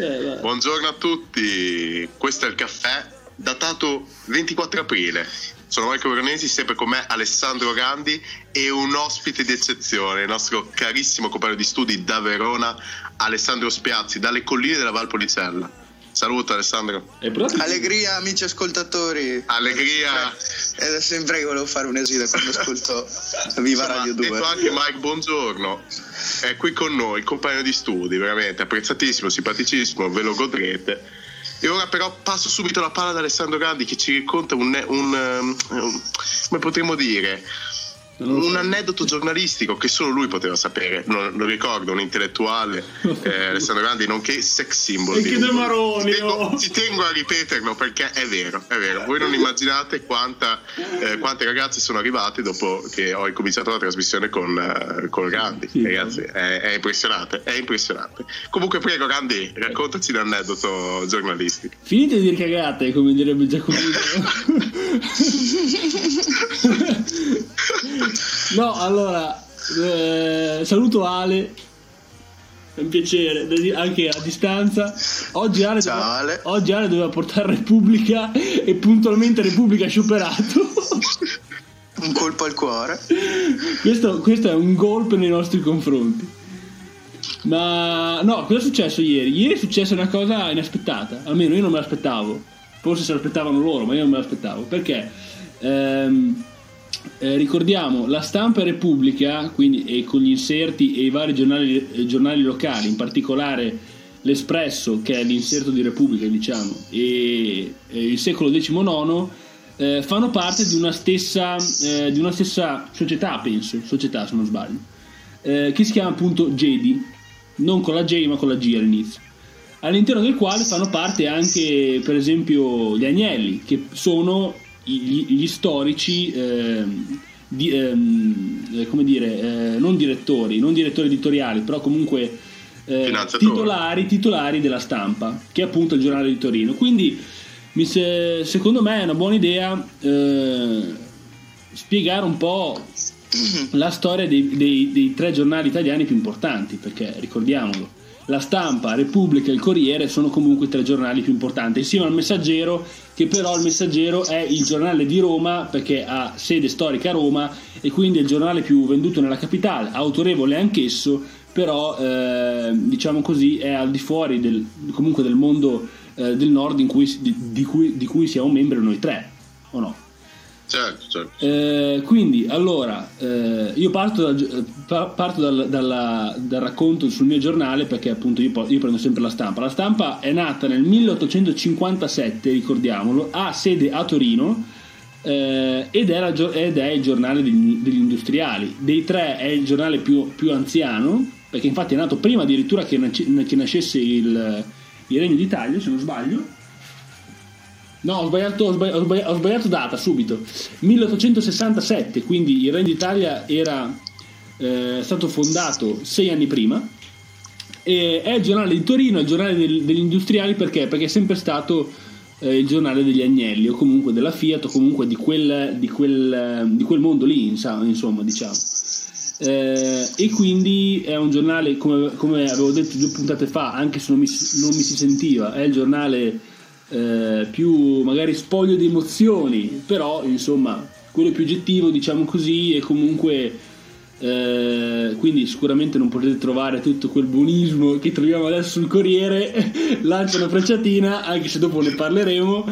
Eh, Buongiorno a tutti, questo è il caffè datato 24 aprile. Sono Marco Veronesi, sempre con me Alessandro Gandhi e un ospite di eccezione, il nostro carissimo compagno di studi da Verona, Alessandro Spiazzi, dalle colline della Valpolicella. Saluto Alessandro. Allegria amici ascoltatori. Allegria. Ed è sempre che volevo fare un esito quando ascolto Viva Insomma, Radio 2. detto anche Mike Buongiorno, è qui con noi, compagno di studi, veramente apprezzatissimo, simpaticissimo, ve lo godrete. E ora però passo subito la palla ad Alessandro Gandhi che ci racconta un, un, um, um, come potremmo dire, un aneddoto giornalistico che solo lui poteva sapere, lo, lo ricordo, un intellettuale, eh, Alessandro Grandi, nonché sex symbol. E che. De Maroni, Ci tengo, oh. ci tengo a ripeterlo perché è vero, è vero. Voi non immaginate quanta, eh, quante ragazze sono arrivate dopo che ho incominciato la trasmissione con, eh, con Grandi. Sì. Ragazzi, è, è impressionante, è impressionante. Comunque prego Grandi, raccontaci l'aneddoto giornalistico. Finite di dire cagate, come direbbe Giacomino. no, allora, eh, saluto Ale. È un piacere, anche a distanza. Oggi Ale, Ciao, doveva, Ale. oggi Ale doveva portare Repubblica e puntualmente Repubblica ha scioperato. Un colpo al cuore. questo, questo è un golpe nei nostri confronti. Ma no, cosa è successo ieri? Ieri è successa una cosa inaspettata, almeno io non me l'aspettavo. Forse se l'aspettavano loro, ma io non me l'aspettavo. Perché? Ehm, eh, ricordiamo la stampa Repubblica, quindi e con gli inserti e i vari giornali, eh, giornali locali, in particolare l'Espresso, che è l'inserto di Repubblica, diciamo, e, e il secolo XIX, eh, fanno parte di una stessa, eh, di una stessa società, penso, società se non sbaglio, eh, che si chiama appunto Jedi, non con la J ma con la G all'inizio. All'interno del quale fanno parte anche, per esempio, gli Agnelli, che sono gli, gli storici, ehm, di- ehm, eh, come dire, eh, non direttori, non direttori editoriali, però comunque eh, titolari, titolari della stampa, che è appunto il giornale di Torino. Quindi, se- secondo me è una buona idea eh, spiegare un po' la storia dei, dei- dei tre giornali italiani più importanti, perché ricordiamolo, la stampa, Repubblica e il Corriere sono comunque i tre giornali più importanti, insieme al Messaggero, che però il Messaggero è il giornale di Roma perché ha sede storica a Roma e quindi è il giornale più venduto nella capitale, autorevole anch'esso, però eh, diciamo così è al di fuori del, comunque del mondo eh, del nord cui, di, di cui, di cui siamo membri noi tre, o no? Certo, certo. Eh, quindi, allora, eh, io parto, dal, pa- parto dal, dalla- dal racconto sul mio giornale perché appunto io, io prendo sempre la stampa. La stampa è nata nel 1857, ricordiamolo, ha sede a Torino eh, ed, è la ed è il giornale degli, degli industriali. Dei tre è il giornale più, più anziano perché infatti è nato prima addirittura che nascesse il, il Regno d'Italia, se non sbaglio. No, ho sbagliato, ho sbagli- ho sbagli- ho sbagliato data subito. 1867, quindi il Regno d'Italia era eh, stato fondato sei anni prima. E è il giornale di Torino, il giornale del- degli industriali perché? Perché è sempre stato eh, il giornale degli Agnelli o comunque della Fiat o comunque di quel, di quel, di quel mondo lì, insomma, diciamo. Eh, e quindi è un giornale, come, come avevo detto due puntate fa, anche se non mi, non mi si sentiva, è il giornale eh, più magari spoglio di emozioni, però insomma quello più oggettivo, diciamo così, e comunque eh, quindi sicuramente non potete trovare tutto quel buonismo che troviamo adesso sul Corriere, lancia una frecciatina, anche se dopo ne parleremo.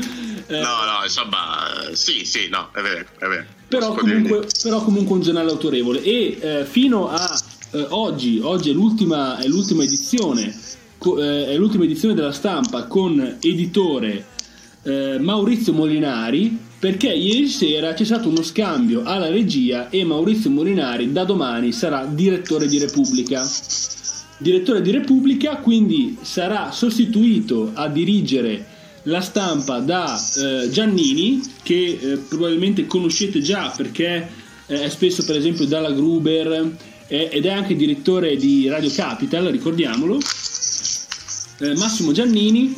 eh, No, no, insomma, sì, sì, no, è vero, è vero. però comunque, però comunque un giornale autorevole e eh, fino a oggi, oggi è l'ultima, è l'ultima edizione è l'ultima edizione della stampa con editore eh, Maurizio Molinari perché ieri sera c'è stato uno scambio alla regia e Maurizio Molinari da domani sarà direttore di Repubblica direttore di Repubblica, quindi sarà sostituito a dirigere la stampa da eh, Giannini, che eh, probabilmente conoscete già perché eh, è spesso per esempio dalla Gruber eh, ed è anche direttore di Radio Capital, ricordiamolo. Eh, Massimo Giannini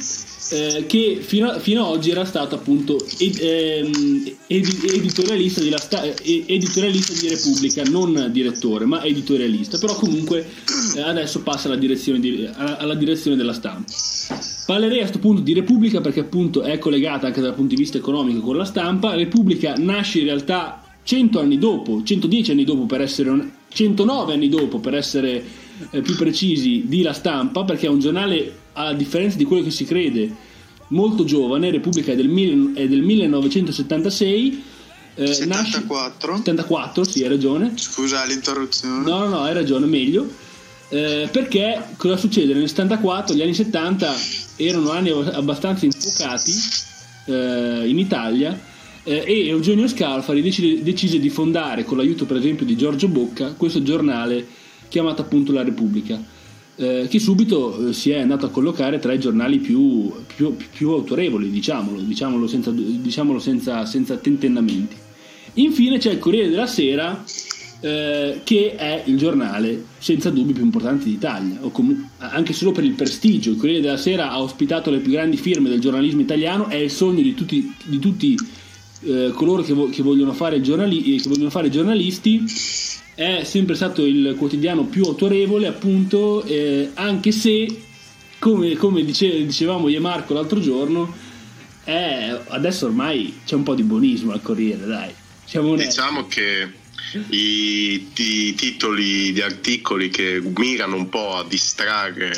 eh, che fino, fino, ad oggi era stato appunto ed, ehm, ed, editorialista, di sta, editorialista, di Repubblica, non direttore, ma editorialista, però comunque eh, adesso passa alla direzione, di, alla, alla direzione della stampa. Parlerei a questo punto di Repubblica perché appunto è collegata anche dal punto di vista economico con la stampa. Repubblica nasce in realtà 100 anni dopo, 110 anni dopo per essere 109 anni dopo per essere eh, più precisi di La Stampa perché è un giornale a differenza di quello che si crede molto giovane, Repubblica è del, mil, è del 1976 eh, 74 nasce, 74, sì, hai ragione. Scusa l'interruzione. No, no, no, hai ragione, meglio. Eh, perché cosa succede? Nel 74, gli anni 70 erano anni abbastanza infuocati eh, in Italia eh, e Eugenio Scalfari decise, decise, di fondare, con l'aiuto per esempio di Giorgio Bocca, questo giornale chiamato appunto La Repubblica, eh, che subito eh, si è andato a collocare tra i giornali più, più, più autorevoli, diciamolo, diciamolo, senza, diciamolo senza, senza tentennamenti. Infine c'è il Corriere della Sera, eh, che è il giornale senza dubbio più importante d'Italia, o comunque, anche solo per il prestigio. Il Corriere della Sera ha ospitato le più grandi firme del giornalismo italiano, è il sogno di tutti, di tutti eh, coloro che, vo- che, vogliono giornali- che, vogliono fare giornalisti è sempre stato il quotidiano più autorevole appunto eh, anche se come, come dice- dicevamo io e Marco l'altro giorno è, adesso ormai c'è un po' di buonismo al Corriere dai. Diciamo che i, i titoli di articoli che mirano un po' a distrarre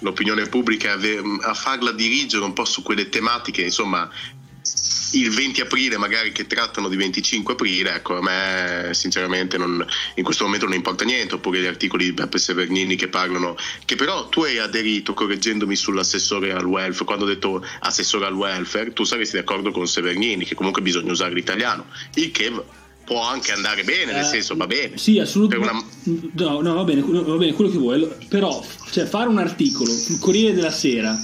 l'opinione pubblica a farla dirigere un po' su quelle tematiche insomma il 20 aprile magari che trattano di 25 aprile, ecco, a me sinceramente non, in questo momento non importa niente, oppure gli articoli di Beppe Severnini che parlano, che però tu hai aderito correggendomi sull'assessore al welfare, quando ho detto assessore al welfare, tu saresti d'accordo con Severnini che comunque bisogna usare l'italiano, il che può anche andare bene, nel eh, senso va bene. Sì, assolutamente. Una... No, no, va bene, va bene quello che vuoi, però cioè, fare un articolo sul Corriere della Sera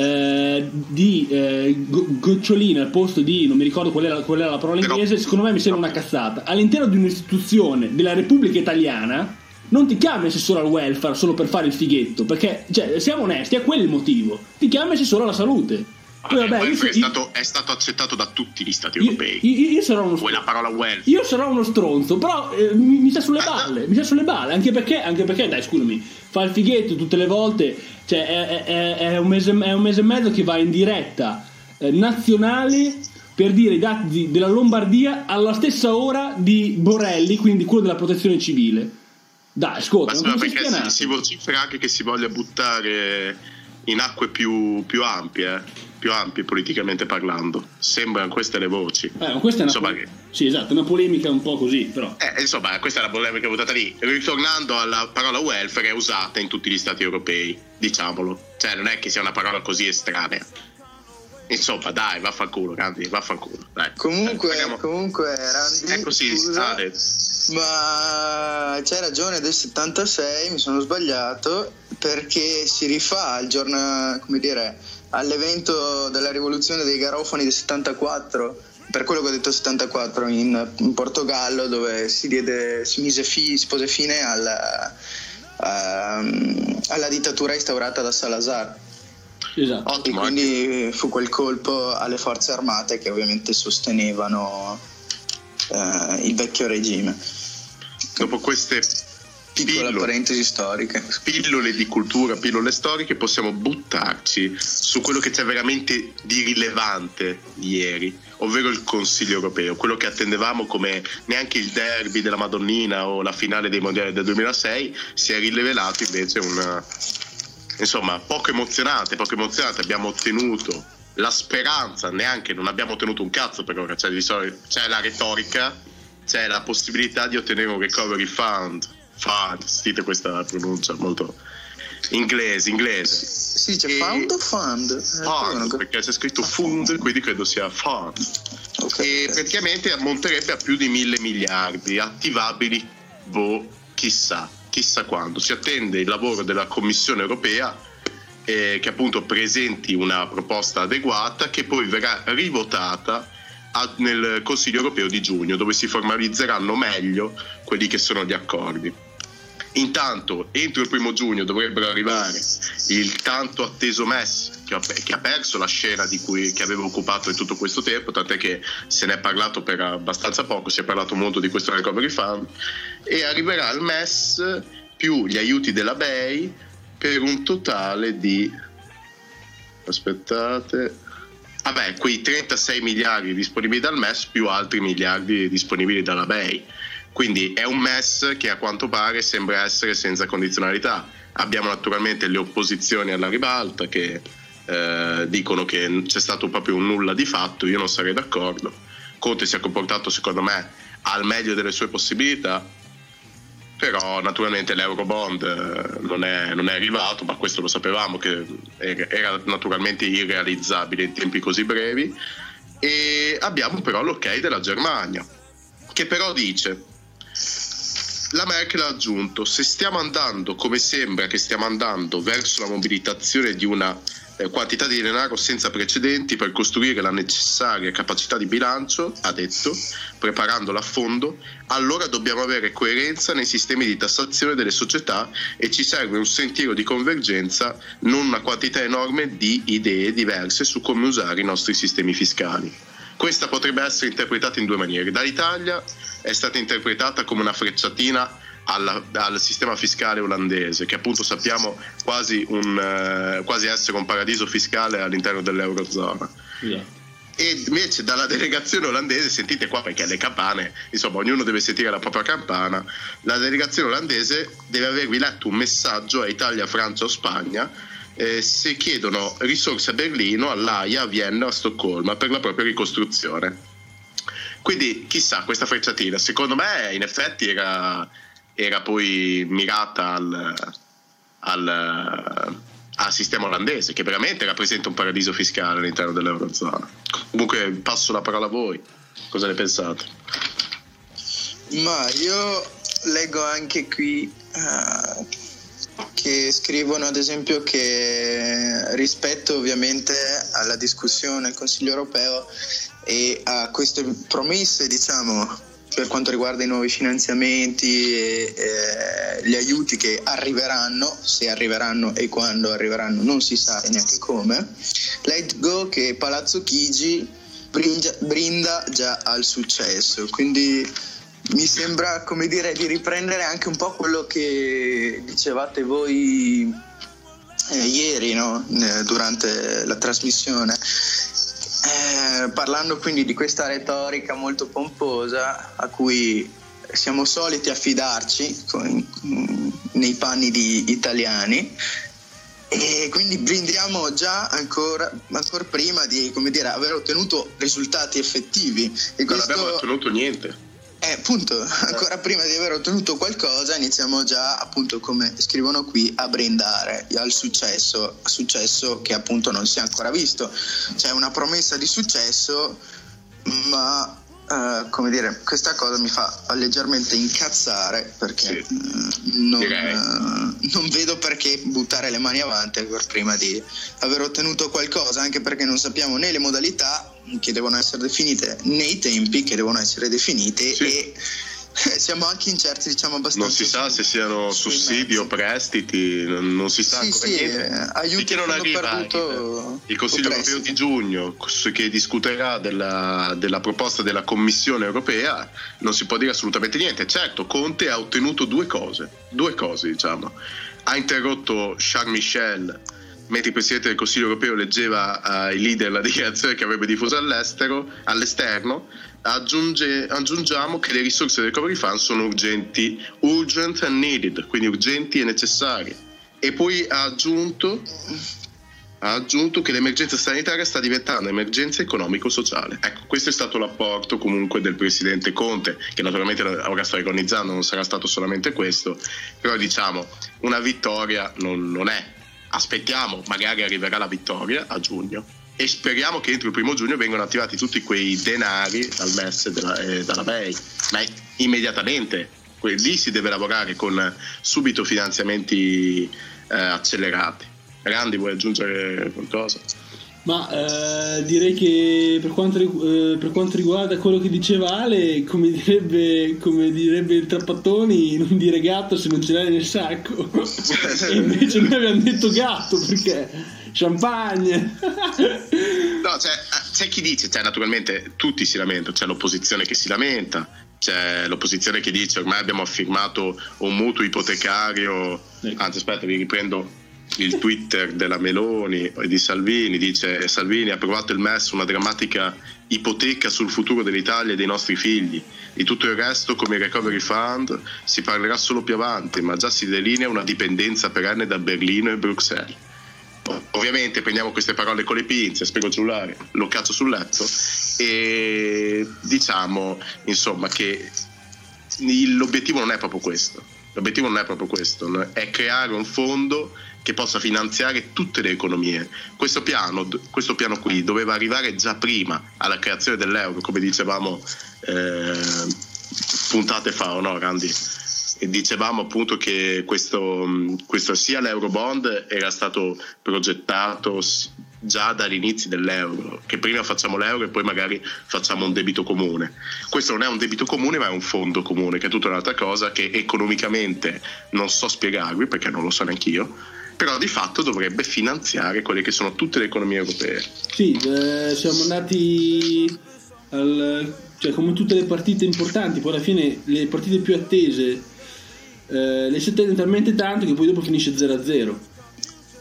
eh, di eh, gocciolina al posto di non mi ricordo qual era, qual era la parola inglese secondo me mi sembra una cazzata. All'interno di un'istituzione della Repubblica Italiana non ti chiami assessore al welfare solo per fare il fighetto perché cioè, siamo onesti è quello il motivo. Ti chiami assessore alla salute Vabbè, vabbè, io, è, stato, è, stato, accettato da tutti gli stati europei. Io, io, sarò uno Vuoi la parola welfare? Io sarò uno stronzo, però eh, mi, mi sta sulle balle. Mi sta sulle balle, anche perché, anche perché, dai, scusami, fa il fighetto tutte le volte. Cioè, è, è, è, un, mese, è un mese e mezzo che va in diretta eh, nazionale per dire i dati della Lombardia alla stessa ora di Borelli, quindi quello della protezione civile. Dai, ascolta, ma perché si, si vocifera anche che si voglia buttare in acque più, più ampie. Eh? più ampie politicamente parlando. Sembrano queste le voci. Eh, questa è una, insomma, po- sì, esatto, una polemica un po' così, però. Eh, insomma, questa è la polemica buttata lì. Ritornando alla parola welfare, è usata in tutti gli stati europei, diciamolo. Cioè, non è che sia una parola così estranea. Insomma, dai, vaffanculo, Randy, vaffanculo. Dai. Comunque, dai, comunque, Randy. È così, scusa, ma c'hai ragione del 76, mi sono sbagliato, perché si rifà al giorno, come dire, all'evento della rivoluzione dei garofani del 74 per quello che ho detto 74 in, in Portogallo dove si, diede, si, mise fi, si pose fine alla, uh, alla dittatura instaurata da Salazar. Esatto. Ottimo, e quindi fu quel colpo alle forze armate che ovviamente sostenevano uh, il vecchio regime. Dopo queste Piccola pillole, parentesi storica. Pillole di cultura, pillole storiche, possiamo buttarci su quello che c'è veramente di rilevante ieri, ovvero il Consiglio europeo, quello che attendevamo come neanche il derby della Madonnina o la finale dei mondiali del 2006, si è rivelato invece una insomma poco emozionante, poco emozionante, abbiamo ottenuto la speranza, neanche non abbiamo ottenuto un cazzo per ora, c'è, c'è la retorica, c'è la possibilità di ottenere un recovery fund Fund, sentite questa pronuncia molto inglese, inglese. Si dice e... Found o Fund? Fund, perché c'è scritto Fund, quindi credo sia Fund. Okay, e okay. praticamente ammonterebbe a più di mille miliardi attivabili, boh, chissà, chissà quando. Si attende il lavoro della Commissione europea eh, che appunto presenti una proposta adeguata che poi verrà rivotata a, nel Consiglio europeo di giugno, dove si formalizzeranno meglio quelli che sono gli accordi. Intanto, entro il primo giugno dovrebbero arrivare il tanto atteso MES che ha, che ha perso la scena cui, che aveva occupato in tutto questo tempo, tant'è che se ne è parlato per abbastanza poco, si è parlato molto di questo recovery fund, e arriverà il MES più gli aiuti della BEI per un totale di... aspettate... Vabbè, quei 36 miliardi disponibili dal MES più altri miliardi disponibili dalla BEI quindi è un MES che a quanto pare sembra essere senza condizionalità. Abbiamo naturalmente le opposizioni alla ribalta che eh, dicono che c'è stato proprio un nulla di fatto, io non sarei d'accordo. Conte si è comportato secondo me al meglio delle sue possibilità, però naturalmente l'Eurobond eh, non è, non è arrivato, ma questo lo sapevamo che era naturalmente irrealizzabile in tempi così brevi. E abbiamo però l'ok della Germania, che però dice la Merkel ha aggiunto, se stiamo andando come sembra che stiamo andando verso la mobilitazione di una eh, quantità di denaro senza precedenti per costruire la necessaria capacità di bilancio, ha detto, preparandola a fondo, allora dobbiamo avere coerenza nei sistemi di tassazione delle società e ci serve un sentiero di convergenza, non una quantità enorme di idee diverse su come usare i nostri sistemi fiscali. Questa potrebbe essere interpretata in due maniere. Dall'Italia è stata interpretata come una frecciatina alla, al sistema fiscale olandese, che appunto sappiamo quasi, un, eh, quasi, essere un paradiso fiscale all'interno dell'Eurozona. Yeah. E invece dalla delegazione olandese, sentite qua perché le campane, insomma ognuno deve sentire la propria campana, la delegazione olandese deve avervi letto un messaggio a Italia, Francia o Spagna eh, se chiedono risorse a Berlino, all'AIA, a Vienna a Stoccolma per la propria ricostruzione. Quindi chissà, questa frecciatina, secondo me in effetti era, era poi mirata al, al, al, sistema olandese, che veramente rappresenta un paradiso fiscale all'interno dell'Eurozona. Comunque passo la parola a voi, cosa ne pensate? Ma io leggo anche qui uh, che scrivono ad esempio che rispetto ovviamente alla discussione al Consiglio europeo e a queste promesse diciamo per quanto riguarda i nuovi finanziamenti e eh, gli aiuti che arriveranno, se arriveranno e quando arriveranno non si sa neanche come, leggo che Palazzo Chigi brinda, brinda già al successo, quindi mi sembra come dire di riprendere anche un po' quello che dicevate voi eh, ieri no? eh, durante la trasmissione eh, parlando quindi di questa retorica molto pomposa a cui siamo soliti affidarci con, nei panni di italiani e quindi brindiamo già ancora, ancora prima di dire, aver ottenuto risultati effettivi. E non questo... abbiamo ottenuto niente. Eh, appunto, ancora prima di aver ottenuto qualcosa iniziamo già, appunto, come scrivono qui, a brindare al successo, successo che appunto non si è ancora visto. C'è una promessa di successo, ma Uh, come dire, questa cosa mi fa leggermente incazzare perché sì, uh, non, uh, non, vedo perché buttare le mani avanti ancora prima di aver ottenuto qualcosa, anche perché non sappiamo né le modalità che devono essere definite nei tempi che devono essere definiti sì. e siamo anche incerti diciamo abbastanza non si sa se siano sussidi o prestiti non, non, si sa sì, sì, eh, aiuti non arriva il Consiglio europeo di giugno che discuterà della, della, proposta della Commissione europea non si può dire assolutamente niente. Certo Conte ha ottenuto due cose due cose diciamo. Ha interrotto Charles Michel mentre il Presidente del Consiglio europeo leggeva ai leader la dichiarazione che avrebbe diffuso all'esterno, aggiunge, aggiungiamo che le risorse del Recovery Fund sono urgenti, urgent and needed, quindi urgenti e necessarie. E poi ha aggiunto, ha aggiunto che l'emergenza sanitaria sta diventando emergenza economico-sociale. Ecco, questo è stato l'apporto comunque del Presidente Conte, che naturalmente ora sto ironizzando, non sarà stato solamente questo, però diciamo una vittoria non, non è aspettiamo, magari arriverà la vittoria a giugno e speriamo che entro il primo giugno vengano attivati tutti quei denari dal MES e dalla, eh, dalla BEI, ma immediatamente. Lì si deve lavorare con subito finanziamenti eh, accelerati. Randi, vuoi aggiungere qualcosa? Ma eh, direi che per quanto, eh, per quanto, riguarda quello che diceva Ale, come direbbe, come direbbe il Trappattoni, non dire gatto se non ce l'hai nel sacco. e invece noi abbiamo detto gatto perché champagne. no, cioè, c'è chi dice, cioè, naturalmente tutti si lamentano, c'è l'opposizione che si lamenta, c'è l'opposizione che dice ormai abbiamo firmato un mutuo ipotecario, ecco. anzi aspetta vi riprendo il Twitter della Meloni e di Salvini dice Salvini ha approvato il MES una drammatica ipoteca sul futuro dell'Italia e dei nostri figli. Di tutto il resto come il Recovery Fund si parlerà solo più avanti ma già si delinea una dipendenza perenne da Berlino e Bruxelles. Ovviamente prendiamo queste parole con le pinze spiego il cellulare lo caccio sul letto e diciamo insomma che l'obiettivo non è proprio questo. L'obiettivo non è proprio questo è creare un fondo che possa finanziare tutte le economie. Questo piano, questo piano qui doveva arrivare già prima alla creazione dell'euro, come dicevamo eh, puntate fa, no Randy? E dicevamo appunto che questo, questo sia l'Eurobond era stato progettato già dagli inizi dell'euro, che prima facciamo l'euro e poi magari facciamo un debito comune. Questo non è un debito comune ma è un fondo comune, che è tutta un'altra cosa che economicamente non so spiegarvi perché non lo so neanche io però di fatto dovrebbe finanziare quelle che sono tutte le economie europee. Sì, eh, siamo andati al, cioè come tutte le partite importanti, poi alla fine le partite più attese eh, le si attendono talmente tanto che poi dopo finisce 0-0.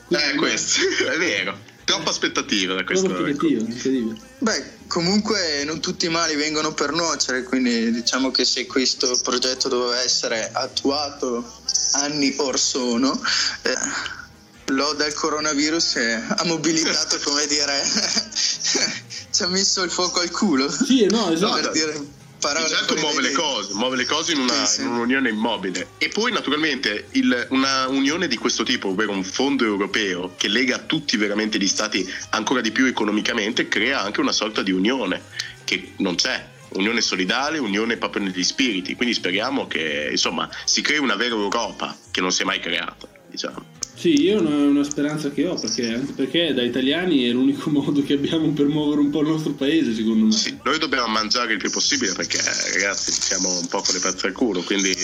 Quindi, eh, questo è vero. Troppa aspettativa da questo. Troppa aspettativa, incredibile. Beh, comunque non tutti i mali vengono per nuocere, quindi diciamo che se questo progetto doveva essere attuato anni or sono, eh, L'oda al coronavirus ha mobilitato, come dire, ci ha messo il fuoco al culo. Sì, no, esatto. Per dire parole certo muove le cose, muove le cose in, una, sì, sì. in un'unione immobile. E poi naturalmente il, una unione di questo tipo, ovvero un fondo europeo che lega tutti veramente gli stati ancora di più economicamente, crea anche una sorta di unione che non c'è. Unione solidale, unione proprio negli spiriti. Quindi speriamo che insomma si crei una vera Europa che non si è mai creata. Diciamo. Sì, io è una speranza che ho, perché, anche perché da italiani è l'unico modo che abbiamo per muovere un po' il nostro paese, secondo me. Sì, noi dobbiamo mangiare il più possibile perché ragazzi siamo un po' con le pezze al culo, quindi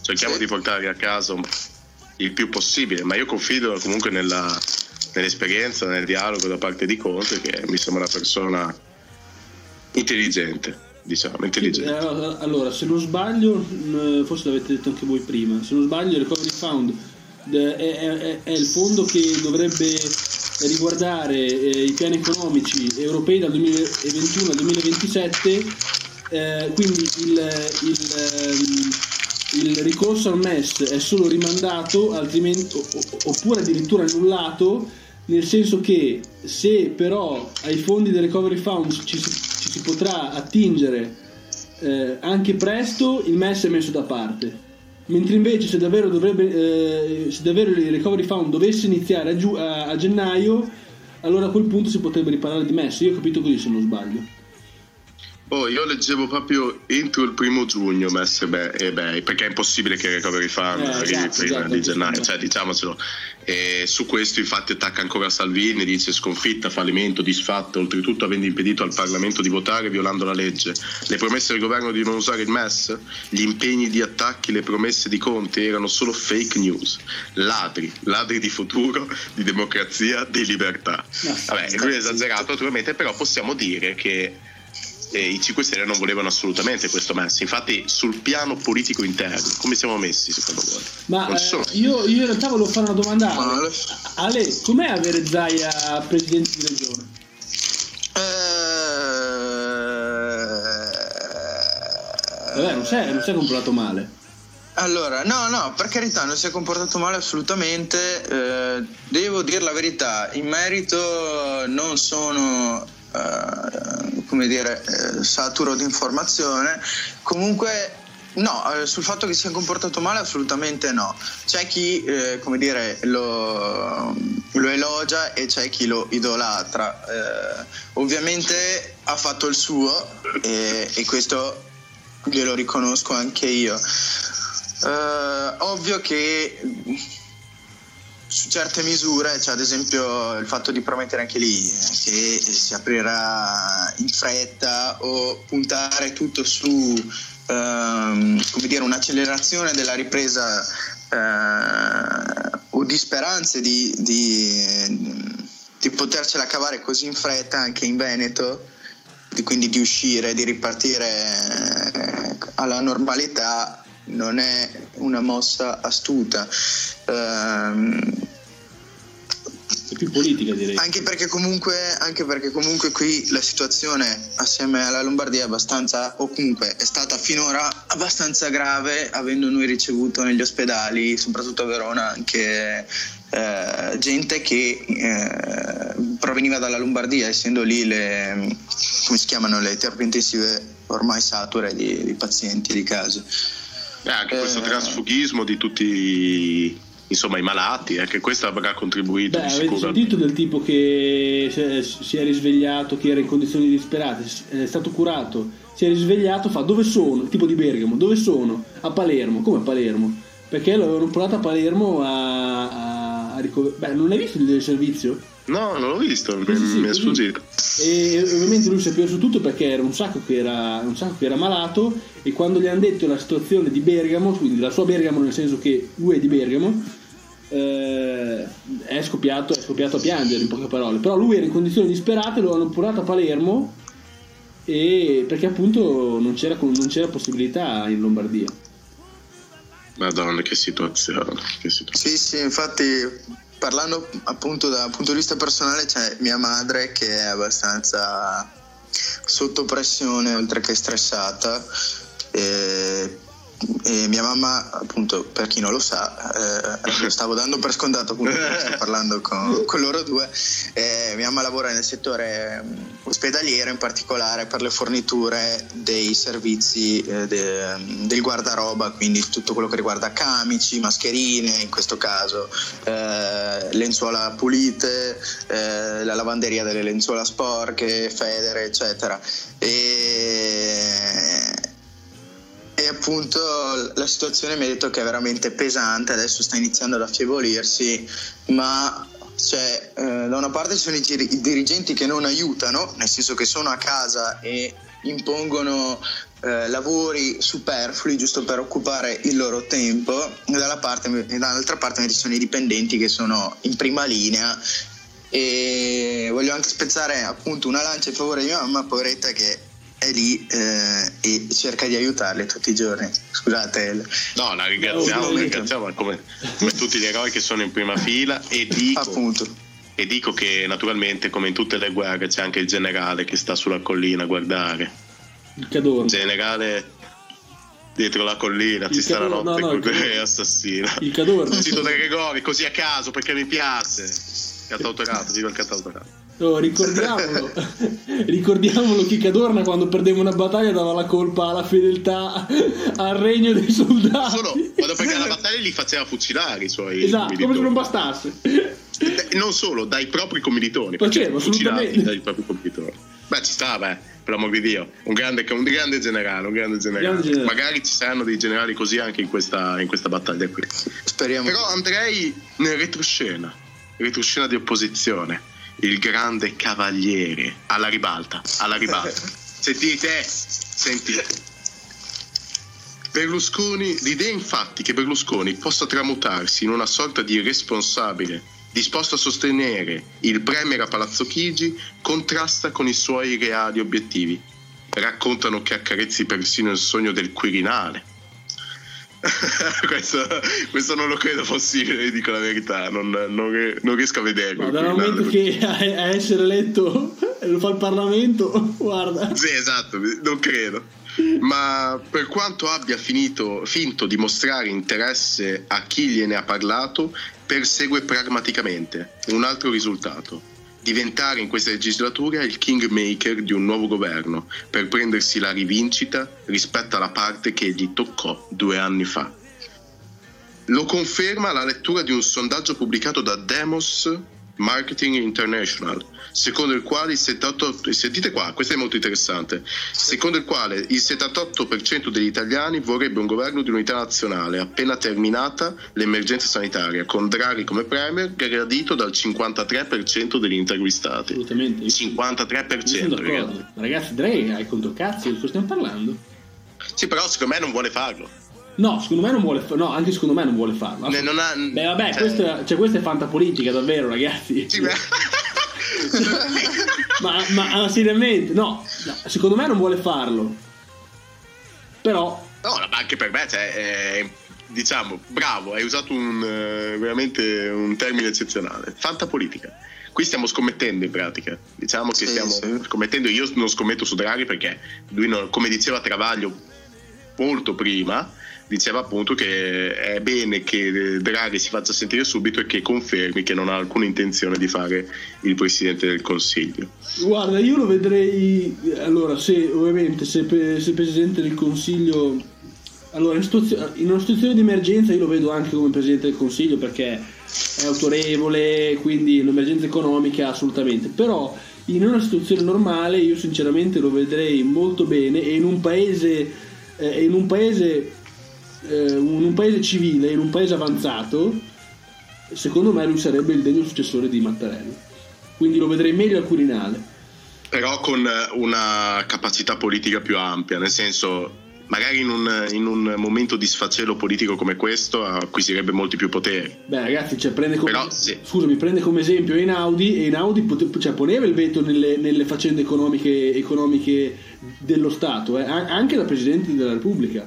cerchiamo sì. di portare a casa il più possibile, ma io confido comunque nella, nell'esperienza, nel dialogo da parte di Conte, che mi sembra una persona intelligente diciamo, intelligente. Allora, se non sbaglio, forse l'avete detto anche voi prima, se non sbaglio il Recovery Fund è, è, è il fondo che dovrebbe riguardare eh, i piani economici europei dal 2021 al 2027, eh, quindi il, il, ehm, il, ricorso al MES è solo rimandato oppure addirittura annullato, nel senso che se però ai fondi del Recovery Fund ci, ci si potrà attingere eh, anche presto, il MES è messo da parte mentre invece se davvero, dovrebbe, eh, se davvero il recovery fund dovesse iniziare a, giu- a, a, gennaio allora a quel punto si potrebbe riparare di messo io ho capito così se non sbaglio Oh, io leggevo proprio entro il primo giugno messe eBay, perché è impossibile che recovery fund eh, arrivi esatto, prima esatto, di gennaio, cioè diciamocelo. E su questo infatti attacca ancora Salvini, dice sconfitta, fallimento, disfatto, oltretutto avendo impedito al Parlamento di votare violando la legge. Le promesse del governo di non usare il MES, gli impegni di attacchi, le promesse di Conte erano solo fake news, ladri, ladri di futuro, di democrazia, di libertà. Vabbè, lui è esagerato naturalmente, però possiamo dire che eh, i 5 Stelle non volevano assolutamente questo MES. Infatti, sul piano politico interno, come siamo messi secondo voi? Ma eh, io, io, in realtà volevo fare una domanda. Ale, Ale com'è avere Zaia presidente di regione? Vabbè, non si è comportato male. Allora, no, no, per carità, non si è comportato male assolutamente. Eh, devo dire la verità, in merito non sono eh, come dire, eh, saturo di informazione. Comunque No, eh, sul fatto che si sia comportato male assolutamente no. C'è chi, eh, come dire, lo, lo, elogia e c'è chi lo idolatra. Eh, ovviamente ha fatto il suo e, e, questo glielo riconosco anche io. Eh, ovvio che certe misure, cioè ad esempio il fatto di promettere anche lì che si aprirà in fretta o puntare tutto su ehm, dire, un'accelerazione della ripresa eh, o di speranze di, di, di potercela cavare così in fretta anche in Veneto, di, quindi di uscire, di ripartire eh, alla normalità non è una mossa astuta. Um, è più politica direi. Anche perché, comunque, anche perché comunque qui la situazione assieme alla Lombardia è abbastanza, o comunque è stata finora abbastanza grave, avendo noi ricevuto negli ospedali, soprattutto a Verona, anche eh, gente che eh, proveniva dalla Lombardia, essendo lì le, come si chiamano, le terapie intensive ormai sature di, di pazienti, di casi. Eh, anche questo eh, trasfughismo di tutti insomma i malati, eh, che questo avrà contribuito. Beh, avete sentito del tipo che si è risvegliato, che era in condizioni disperate, è stato curato, si è risvegliato, fa dove sono? Il tipo di Bergamo, dove sono? A Palermo, come a Palermo? Perché l'avevano portato a Palermo a, a, a ricoverare. Beh, non l'hai visto il del servizio? No, non l'ho visto, mi, sì, mi è sfuggito. E ovviamente lui sapeva su tutto perché era un sacco, che era un sacco che era malato e quando gli hanno detto la situazione di Bergamo, quindi la sua Bergamo nel senso che lui è di Bergamo, eh, è, scoppiato, è scoppiato a piangere in poche parole. Però lui era in condizioni disperate, lo hanno portato a Palermo e perché appunto non c'era, non c'era possibilità in Lombardia. Madonna, che situazione, che situazione. Sì, sì, infatti parlando appunto dal punto di vista personale c'è mia madre che è abbastanza sotto pressione oltre che stressata. E e mia mamma, appunto, per chi non lo sa, eh, lo stavo dando per scontato, appunto, sto parlando con, con loro due. Eh, mia mamma lavora nel settore mm, ospedaliero, in particolare per le forniture dei servizi eh, de, del guardaroba, quindi tutto quello che riguarda camici, mascherine, in questo caso, eh, lenzuola pulite, eh, la lavanderia delle lenzuola sporche, federe, eccetera. E e appunto la situazione mi ha detto che è veramente pesante, adesso sta iniziando ad affievolirsi, ma cioè, eh, da una parte ci sono i, gir- i, dirigenti che non aiutano, nel senso che sono a casa e impongono eh, lavori superflui giusto per occupare il loro tempo, e, parte, dall'altra parte ci sono i dipendenti che sono in prima linea. E voglio anche spezzare appunto una lancia in favore di mia mamma, poveretta che è lì eh, e cerca di aiutarle tutti i giorni. Scusate. No, la ringraziamo, la ringraziamo come, come, tutti gli eroi che sono in prima fila e dico, Appunto. e dico che naturalmente come in tutte le guerre c'è anche il generale che sta sulla collina a guardare. Il cadorno. Il generale dietro la collina il ci sta la notte no, no, con il assassino. Il cadorno. Cito De Gregori così a caso perché mi piace. Cantautorato, dico il cantautorato. Oh, ricordiamolo, ricordiamolo che Cadorna quando perdeva una battaglia dava la colpa alla fedeltà al regno dei soldati. Solo quando perdeva la battaglia li faceva fucilare i suoi Esatto, come se non bastasse. Non solo, dai propri commilitoni. Faceva, assolutamente. Dai propri commilitoni. Beh, ci stava, eh, per l'amor di Dio. Un grande, un grande generale, un grande generale. grande generale. Magari ci saranno dei generali così anche in questa, in questa battaglia qui. Speriamo. Però andrei nel retroscena, retroscena di opposizione il grande cavaliere alla ribalta, alla ribalta. Sentite, sentite. Berlusconi, l'idea infatti che Berlusconi possa tramutarsi in una sorta di responsabile disposto a sostenere il premier a Palazzo Chigi contrasta con i suoi reali obiettivi. Raccontano che accarezzi persino il sogno del Quirinale, questo, questo, non lo credo possibile, dico la verità, non, non, non riesco a vederlo. Ma dal momento che a, a, essere eletto lo fa il Parlamento, guarda. Sì, esatto, non credo. Ma per quanto abbia finito, finto di mostrare interesse a chi gliene ha parlato, persegue pragmaticamente un altro risultato diventare in questa legislatura il kingmaker di un nuovo governo per prendersi la rivincita rispetto alla parte che gli toccò due anni fa. Lo conferma la lettura di un sondaggio pubblicato da Demos Marketing International, secondo il quale il 78, sentite qua, questo è molto interessante, secondo il quale il 78% degli italiani vorrebbe un governo di unità nazionale appena terminata l'emergenza sanitaria, con Draghi come premier gradito dal 53% degli intervistati. Assolutamente. Il 53%, ragazzi. Ragazzi, Draghi hai contro cazzo, di cosa stiamo parlando? Sì, però secondo me non vuole farlo. No, secondo me non vuole farlo. No, anche secondo me non vuole farlo. Ne- non ha- Beh, vabbè, cioè- questa, cioè, questa è fantapolitica, davvero, ragazzi. Sì, beh. ma, ma ah, seriamente, no, no, secondo me non vuole farlo. Però, No, ma anche per me, cioè, è- diciamo, bravo, hai usato un, eh, veramente un termine eccezionale. Fantapolitica. Qui stiamo scommettendo in pratica. Diciamo che Sì, stiamo sì. scommettendo. Io non scommetto su Draghi perché lui, non- come diceva Travaglio molto prima, diceva appunto che è bene che Draghi si faccia sentire subito e che confermi che non ha alcuna intenzione di fare il presidente del Consiglio. guarda, io lo vedrei. Allora, se ovviamente, se, se presidente del consiglio. Allora, in, situazio- in una situazione di emergenza io lo vedo anche come presidente del consiglio perché è autorevole, quindi l'emergenza economica assolutamente. Però in una situazione normale io sinceramente lo vedrei molto bene e in un paese, eh, in un paese, eh, in un paese civile, in un paese avanzato, secondo me lui sarebbe il degno successore di Mattarella. Quindi lo vedrei meglio al Quirinale. però con una capacità politica più ampia, nel senso magari in un, in un momento di sfacelo politico come questo acquisirebbe molti più poteri. Beh, ragazzi, cioè, prende come, Però, sì. scusami, prende come esempio Einaudi e Einaudi pote- cioè, poneva il veto nelle, nelle faccende economiche, economiche dello Stato, eh, anche da Presidente della Repubblica.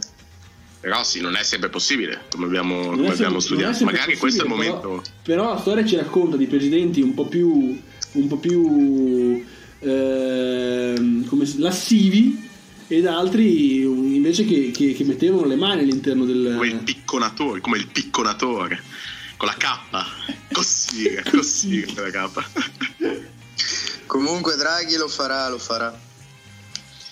Però sì, non è sempre possibile, come abbiamo, come sempre- abbiamo studiato. Magari questo è il momento. Però, però la storia ci racconta di presidenti un po' più, un po' più ehm, come si- lassivi ed altri invece che, che- che mettevano le mani all'interno del... Come il picconatore, come il picconatore, con la K. Così, così con la K. Comunque Draghi lo farà, lo farà.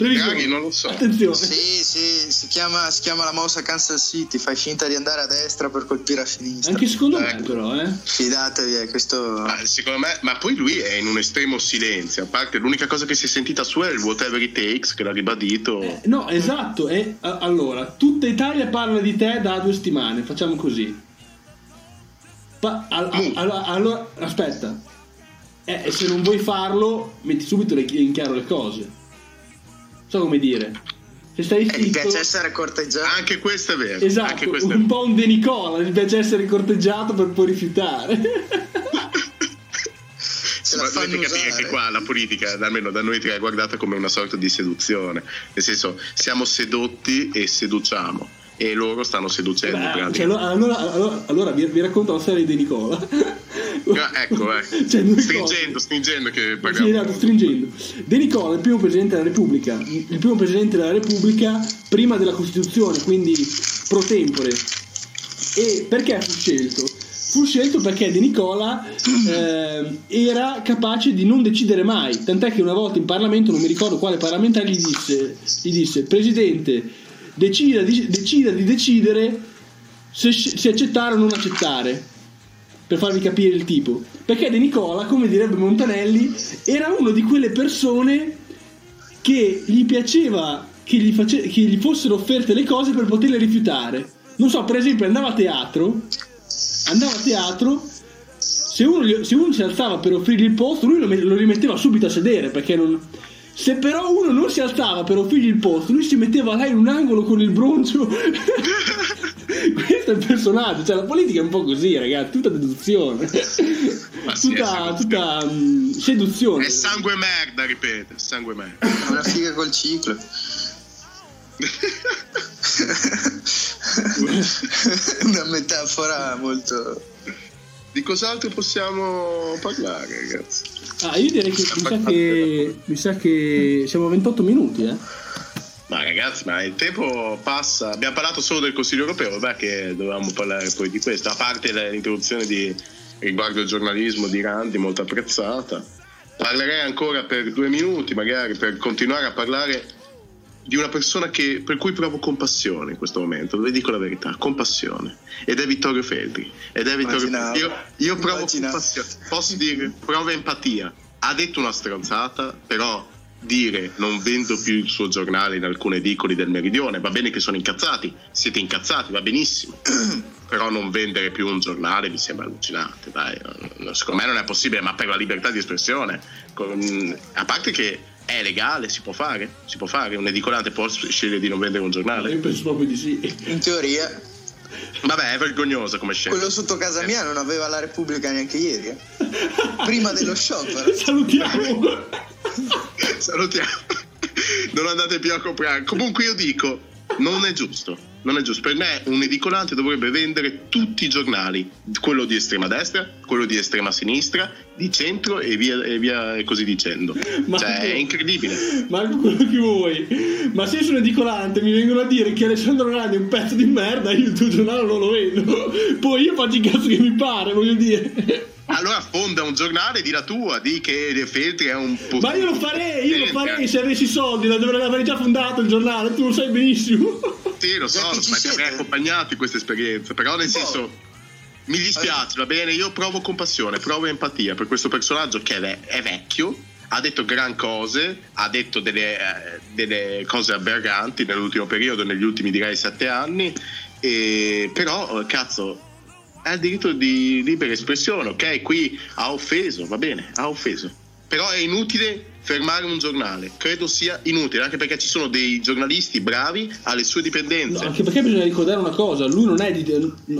Previsione. Draghi non lo so. Attenzione. Sì, sì, si chiama, si chiama la mossa Kansas City, fai finta di andare a destra per colpire a sinistra. Anche secondo me Ecco. però, eh. Fidatevi, eh, questo... Ma secondo me, ma poi lui è in un estremo silenzio. A parte l'unica cosa che si è sentita sua è il whatever it takes, che l'ha ribadito. Eh, no, esatto. eh, a- allora, tutta Italia parla di te da due settimane. Facciamo così. Pa- Mm. allora, allora, aspetta. Eh, e se non vuoi farlo, metti subito le- in chiaro le cose. So come dire. Se stai Eh, gli zitto, piace essere corteggiato. Anche questo è vero. Anche esatto, questo è un vero. po' un De Nicola, gli piace essere corteggiato per poi rifiutare. Se la dovete capire usare. che qua la politica, almeno da noi tre, è guardata come una sorta di seduzione. Nel senso, siamo sedotti e seduciamo. E loro stanno seducendo. in Beh, cioè, allora, allora, allora- allora vi, vi racconto la storia di De Nicola. Ecco, eh. Cioè, stringendo, stringendo che Sì, parliamo. esatto, stringendo. De Nicola, il primo presidente della Repubblica, il primo presidente della Repubblica prima della Costituzione, quindi pro tempore. E perché fu scelto? Fu scelto perché De Nicola eh, era capace di non decidere mai, tant'è che una volta in Parlamento, non mi ricordo quale parlamentare, gli disse, gli disse Presidente, decida di, decida di decidere se, se accettare o non accettare per farvi capire il tipo. Perché De Nicola, come direbbe Montanelli, era uno di quelle persone che gli piaceva che gli, face- che gli fossero offerte le cose per poterle rifiutare. Non so, per esempio, andava a teatro, andava a teatro, se uno, gli- se uno si alzava per offrirgli il posto, lui lo, lo rimetteva subito a sedere, perché non... Se però uno non si alzava per offrirgli il posto, lui si metteva là in un angolo con il broncio. Questo è il personaggio, cioè la politica è un po' così, ragazzi, tutta deduzione. Ma sì, tutta, tutta mm, seduzione. È sangue merda, ripeto, sangue merda. È una figa col ciclo. una metafora molto... Di cos'altro possiamo parlare, ragazzi? Ah, io direi che mi sa che, mi sa che siamo a 28 minuti, eh. Ma ragazzi, ma il tempo passa. Abbiamo parlato solo del Consiglio europeo, vabbè che dovevamo parlare poi di questo, a parte l'introduzione di, riguardo il giornalismo di Randi, molto apprezzata. Parlerei ancora per due minuti, magari, per continuare a parlare di una persona che, per cui provo compassione in questo momento, vi dico la verità, compassione. Ed è Vittorio Feltri. Ed è Vittorio. Feltri. Io, io provo Immaginavo. compassione. Posso dire, prova empatia. Ha detto una stronzata, però dire non vendo più il suo giornale in alcune edicoli del meridione, va bene che sono incazzati, siete incazzati, va benissimo. però non vendere più un giornale mi sembra allucinante, dai. Secondo me non è possibile, ma per la libertà di espressione, con- a parte che è legale, si può fare, si può fare, un edicolante può scegliere di non vendere un Io giornale. penso proprio di sì. In teoria, Vabbè, è vergognosa come scelta. quello sotto casa mia non aveva la Repubblica neanche ieri. eh. Prima dello sciopero. Salutiamo. Salutiamo. Non andate più a comprare. Comunque io dico, non è giusto. Non è giusto. Per me un edicolante dovrebbe vendere tutti i giornali, quello di estrema destra, quello di estrema sinistra, di centro e via, e via e così dicendo. Marco- Cioè, è incredibile. Marco, quello che vuoi. Ma se io sono edicolante mi vengono a dire che Alessandro Grandi è un pezzo di merda, io il tuo giornale non lo vendo. Poi io faccio il cazzo che mi pare, voglio dire. Allora fonda un giornale, di la tua, di che De Feltri è un po'. Ma io lo farei, io lo farei se avessi soldi, la dovrei aver già fondato il giornale, tu lo sai benissimo. Sì, lo so, ma ti avrei accompagnato in questa esperienza. Però, nel Boh. senso, mi dispiace, va bene? Io provo compassione, provo empatia per questo personaggio che è vecchio. Ha detto gran cose, ha detto delle, eh, delle cose aberranti nell'ultimo periodo, negli ultimi direi sette anni. E, però, eh, cazzo, ha il diritto di libera espressione, ok? Qui ha offeso, va bene, ha offeso. Però è inutile fermare un giornale, credo sia inutile, anche perché ci sono dei giornalisti bravi alle sue No, dipendenze. anche perché bisogna ricordare una cosa, lui non è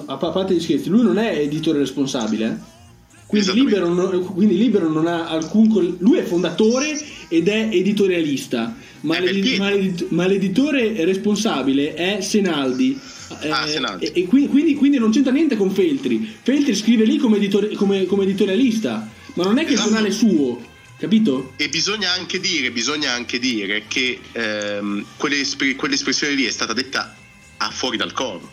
a parte gli scherzi, lui non è editore responsabile. eh. Quindi libero, non, quindi Libero non ha alcun lui è fondatore ed è editorialista, ma, È l'edi- ma l'edi- ma l'editore responsabile è Senaldi. Eh, Ah, Senaldi. E, e qui- quindi, quindi non c'entra niente con Feltri. Feltri scrive lì come, editore- come- come editorialista, ma non è che il Esatto. giornale è suo, capito? E bisogna anche dire, bisogna anche dire che ehm, quell'espr- quell'espressione lì è stata detta a fuori dal coro,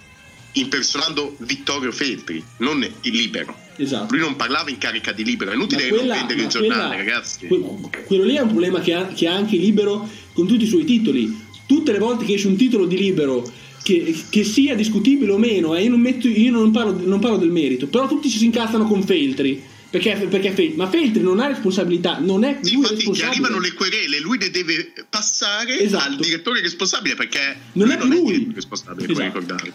impersonando Vittorio Feltri, non il libero. Esatto. Lui non parlava in carica di libero, è inutile Ma quella- non vendere il giornale, quella- ragazzi. que- quello lì è un problema che ha, che ha anche Libero con tutti i suoi titoli. Tutte le volte che esce un titolo di Libero che, che sia discutibile o meno, e io non, metto- io non parlo, non parlo del merito, però tutti si incazzano con Feltri. Perché, perché Fel- ma Feltri non ha responsabilità, non è lui infatti gli responsabile. arrivano le querele, lui le deve passare Esatto. al direttore responsabile perché Non è più non lui. è il responsabile, puoi Esatto. ricordare.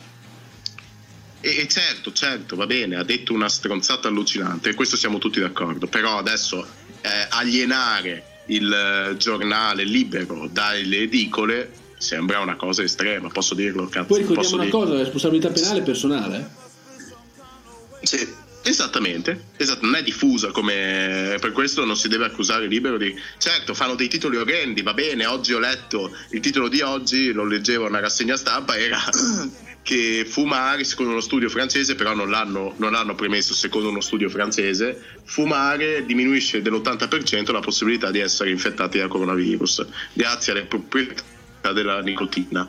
E, e certo, certo, va bene, ha detto una stronzata allucinante, e questo siamo tutti d'accordo, però adesso eh, alienare il eh, giornale libero dalle edicole sembra una cosa estrema, posso dirlo? Cazzo, Poi ricordiamo posso una dirlo? cosa, la responsabilità penale è personale. Sì. Esattamente, esatto, non è diffusa come per questo non si deve accusare libero di certo fanno dei titoli orrendi, va bene, oggi ho letto il titolo di oggi, lo leggevo a una rassegna stampa, era che fumare secondo uno studio francese, però non l'hanno, non l'hanno premesso secondo uno studio francese, fumare diminuisce dell'80% la possibilità di essere infettati da coronavirus, grazie alle proprietà della nicotina.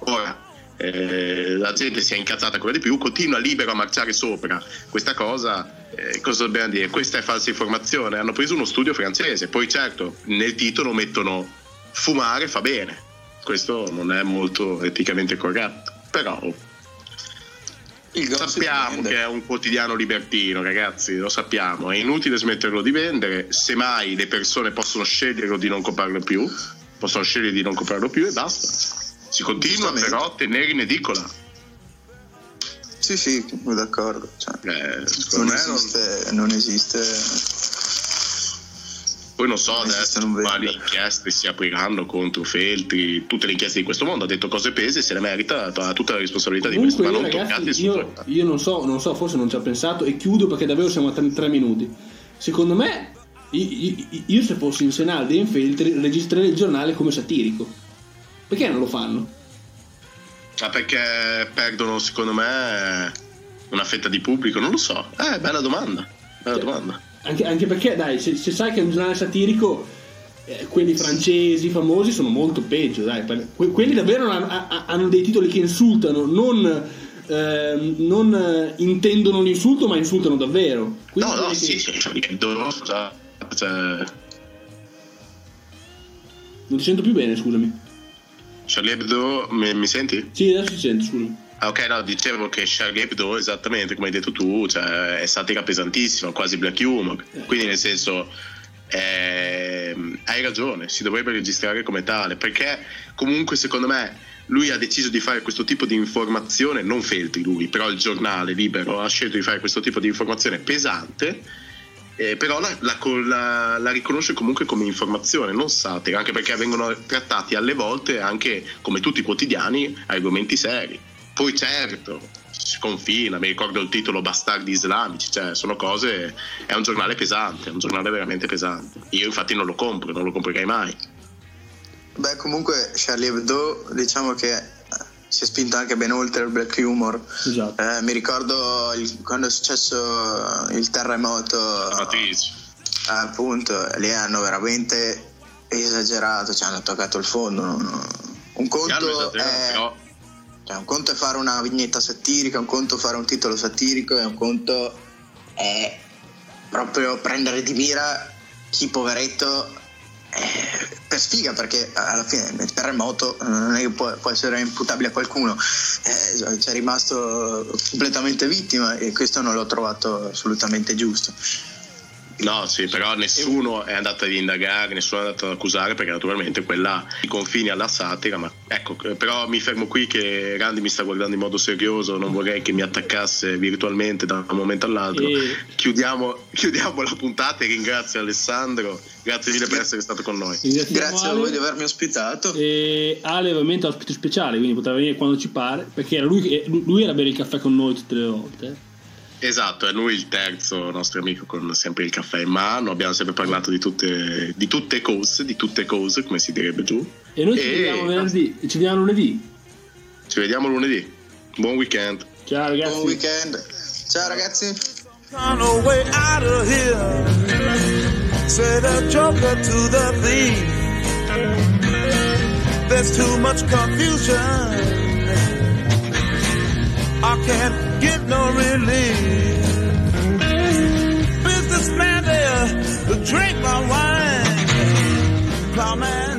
Ora, eh, la gente si è incazzata ancora di più, continua libero a marciare sopra questa cosa. eh, cosa dobbiamo dire? Questa è falsa informazione. Hanno preso uno studio francese, poi certo nel titolo mettono fumare fa bene. Questo non è molto eticamente corretto, però sappiamo che è un quotidiano libertino, ragazzi, lo sappiamo. È inutile smetterlo di vendere, semmai le persone possono scegliere di non comprarlo più, possono scegliere di non comprarlo più e basta. Si continua però a tenere in edicola. Sì, sì, sono d'accordo. Cioè, Eh, non, me non- esiste, non esiste. Poi non so adesso non quali inchieste si apriranno contro Feltri, tutte le inchieste di questo mondo, ha detto cose pese, se le merita, ha tutta la responsabilità di questo, Comunque ma non ragazzi, suo io, io non so, non so, forse non ci ha pensato e chiudo perché davvero siamo a tre, tre minuti. Secondo me, io, io- io se fossi in Senaldi e in Feltri registrerei il giornale come satirico. Perché non lo fanno? Ma perché perdono, secondo me, una fetta di pubblico? Non lo so. Eh, bella domanda. Bella Cioè, domanda. Anche, anche perché, dai, se, se sai che è un giornale satirico, eh, quelli francesi famosi sono molto peggio, dai. que- quelli davvero hanno, ha- hanno dei titoli che insultano, non, ehm, non eh, intendono l'insulto, ma insultano davvero. Quindi No, no, direi sì, che- sì, cioè, scusa, cioè, Non ti sento più bene, scusami. Charlie Hebdo, mi, mi senti? Sì, adesso ti sento, scusa. Ok, no, dicevo che Charlie Hebdo, esattamente come hai detto tu, cioè, è satira pesantissima, quasi black humor. Quindi, nel senso, eh, hai ragione, si dovrebbe registrare come tale, perché comunque, secondo me, lui ha deciso di fare questo tipo di informazione, non Feltri lui, però il giornale libero ha scelto di fare questo tipo di informazione pesante, eh, però la, la, la, la, riconosce comunque come informazione, non satira, anche perché vengono trattati alle volte anche, come tutti i quotidiani, argomenti seri. Poi certo, si confina, mi ricordo il titolo Bastardi Islamici, cioè sono cose, è un giornale pesante, è un giornale veramente pesante. Io infatti non lo compro, non lo comprerei mai. Beh, comunque Charlie Hebdo diciamo che eh, si è spinto anche ben oltre il black humor. Esatto. Eh, mi ricordo il, quando è successo il terremoto. Matrice. Eh, appunto, lì hanno veramente esagerato, cioè hanno toccato il fondo. Un conto, è, però... cioè, un conto è fare una vignetta satirica, un conto è fare un titolo satirico e un conto è proprio prendere di mira chi poveretto eh, per sfiga perché alla fine nel terremoto non è che può, può essere imputabile a qualcuno. Eh, c'è rimasto completamente vittima e questo non l'ho trovato assolutamente giusto No, sì, però nessuno è andato ad indagare, nessuno è andato ad accusare perché naturalmente quella i confini alla satira, ma ecco, però mi fermo qui che Randy mi sta guardando in modo serioso, non vorrei che mi attaccasse virtualmente da un momento all'altro. E... Chiudiamo, chiudiamo, la puntata e ringrazio Alessandro, grazie mille per essere stato con noi. Grazie Ale. a voi di avermi ospitato. E Ale ovviamente è ospite speciale, quindi potrà venire quando ci pare, perché era lui, lui era bere il caffè con noi tutte le volte. Esatto, è lui il terzo nostro amico con sempre il caffè in mano, abbiamo sempre parlato di tutte, di tutte cose, di tutte cose, come si direbbe giù. E noi e... ci vediamo venerdì, ci vediamo lunedì. Ci vediamo lunedì. Buon weekend. Ciao ragazzi. Buon weekend. Ciao ragazzi. There's too much confusion. I can't no relief. Businessman there, drink my wine. Plowman.